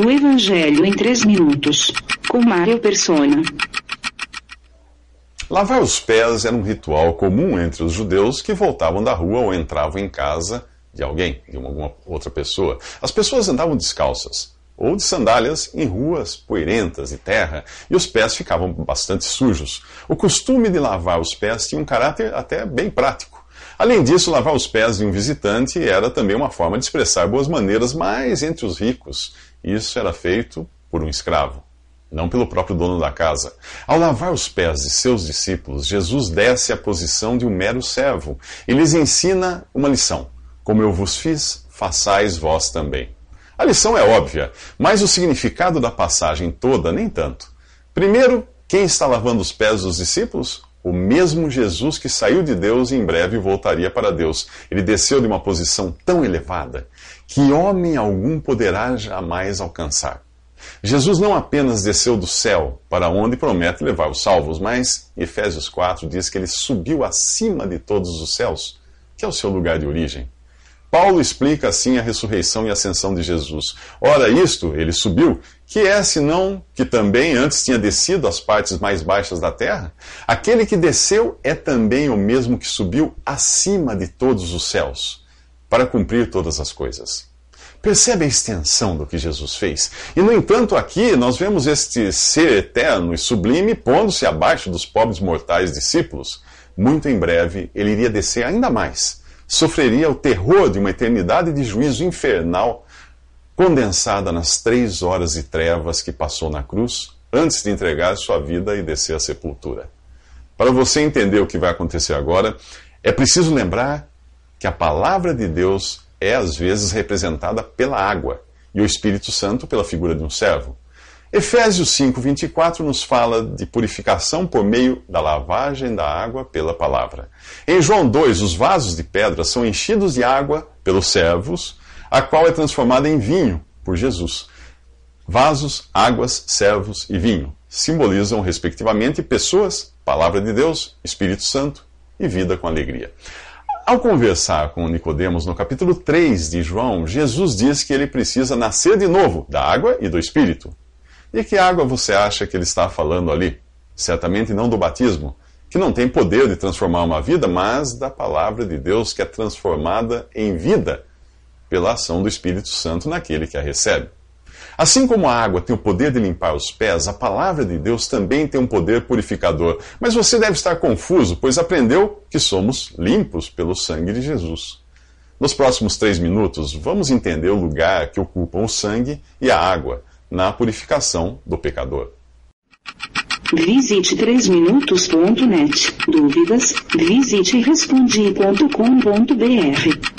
O Evangelho em 3 minutos. Com Mário Persona. Lavar os pés era um ritual comum entre os judeus que voltavam da rua ou entravam em casa de alguém, de alguma outra pessoa. As pessoas andavam descalças ou de sandálias em ruas poeirentas de terra, e os pés ficavam bastante sujos. O costume de lavar os pés tinha um caráter até bem prático. Além disso, lavar os pés de um visitante era também uma forma de expressar boas maneiras, mas entre os ricos, isso era feito por um escravo, não pelo próprio dono da casa. Ao lavar os pés de seus discípulos, Jesus desce à posição de um mero servo e lhes ensina uma lição: Como eu vos fiz, façais vós também. A lição é óbvia, mas o significado da passagem toda nem tanto. Primeiro, quem está lavando os pés dos discípulos? O mesmo Jesus que saiu de Deus e em breve voltaria para Deus. Ele desceu de uma posição tão elevada que homem algum poderá jamais alcançar. Jesus não apenas desceu do céu, para onde promete levar os salvos, mas Efésios 4 diz que ele subiu acima de todos os céus, que é o seu lugar de origem. Paulo explica assim a ressurreição e ascensão de Jesus. Ora, isto, ele subiu, que é senão que também antes tinha descido às partes mais baixas da terra? Aquele que desceu é também o mesmo que subiu acima de todos os céus, para cumprir todas as coisas. Percebe a extensão do que Jesus fez? E, no entanto, aqui nós vemos este ser eterno e sublime pondo-se abaixo dos pobres mortais discípulos. Muito em breve ele iria descer ainda mais sofreria o terror de uma eternidade de juízo infernal condensada nas três horas de trevas que passou na cruz antes de entregar sua vida e descer à sepultura. Para você entender o que vai acontecer agora, é preciso lembrar que a palavra de Deus é às vezes representada pela água e o Espírito Santo pela figura de um servo. Efésios 5, 24 nos fala de purificação por meio da lavagem da água pela palavra. Em João 2, os vasos de pedra são enchidos de água pelos servos, a qual é transformada em vinho por Jesus. Vasos, águas, servos e vinho simbolizam, respectivamente, pessoas, palavra de Deus, Espírito Santo e vida com alegria. Ao conversar com Nicodemos no capítulo 3 de João, Jesus diz que ele precisa nascer de novo da água e do Espírito. E que água você acha que ele está falando ali? Certamente não do batismo, que não tem poder de transformar uma vida, mas da palavra de Deus que é transformada em vida pela ação do Espírito Santo naquele que a recebe. Assim como a água tem o poder de limpar os pés, a palavra de Deus também tem um poder purificador. Mas você deve estar confuso, pois aprendeu que somos limpos pelo sangue de Jesus. Nos próximos três minutos, vamos entender o lugar que ocupam o sangue e a água na purificação do pecador. Visite 3minutos.net. Dúvidas? Visite respondi.com.br.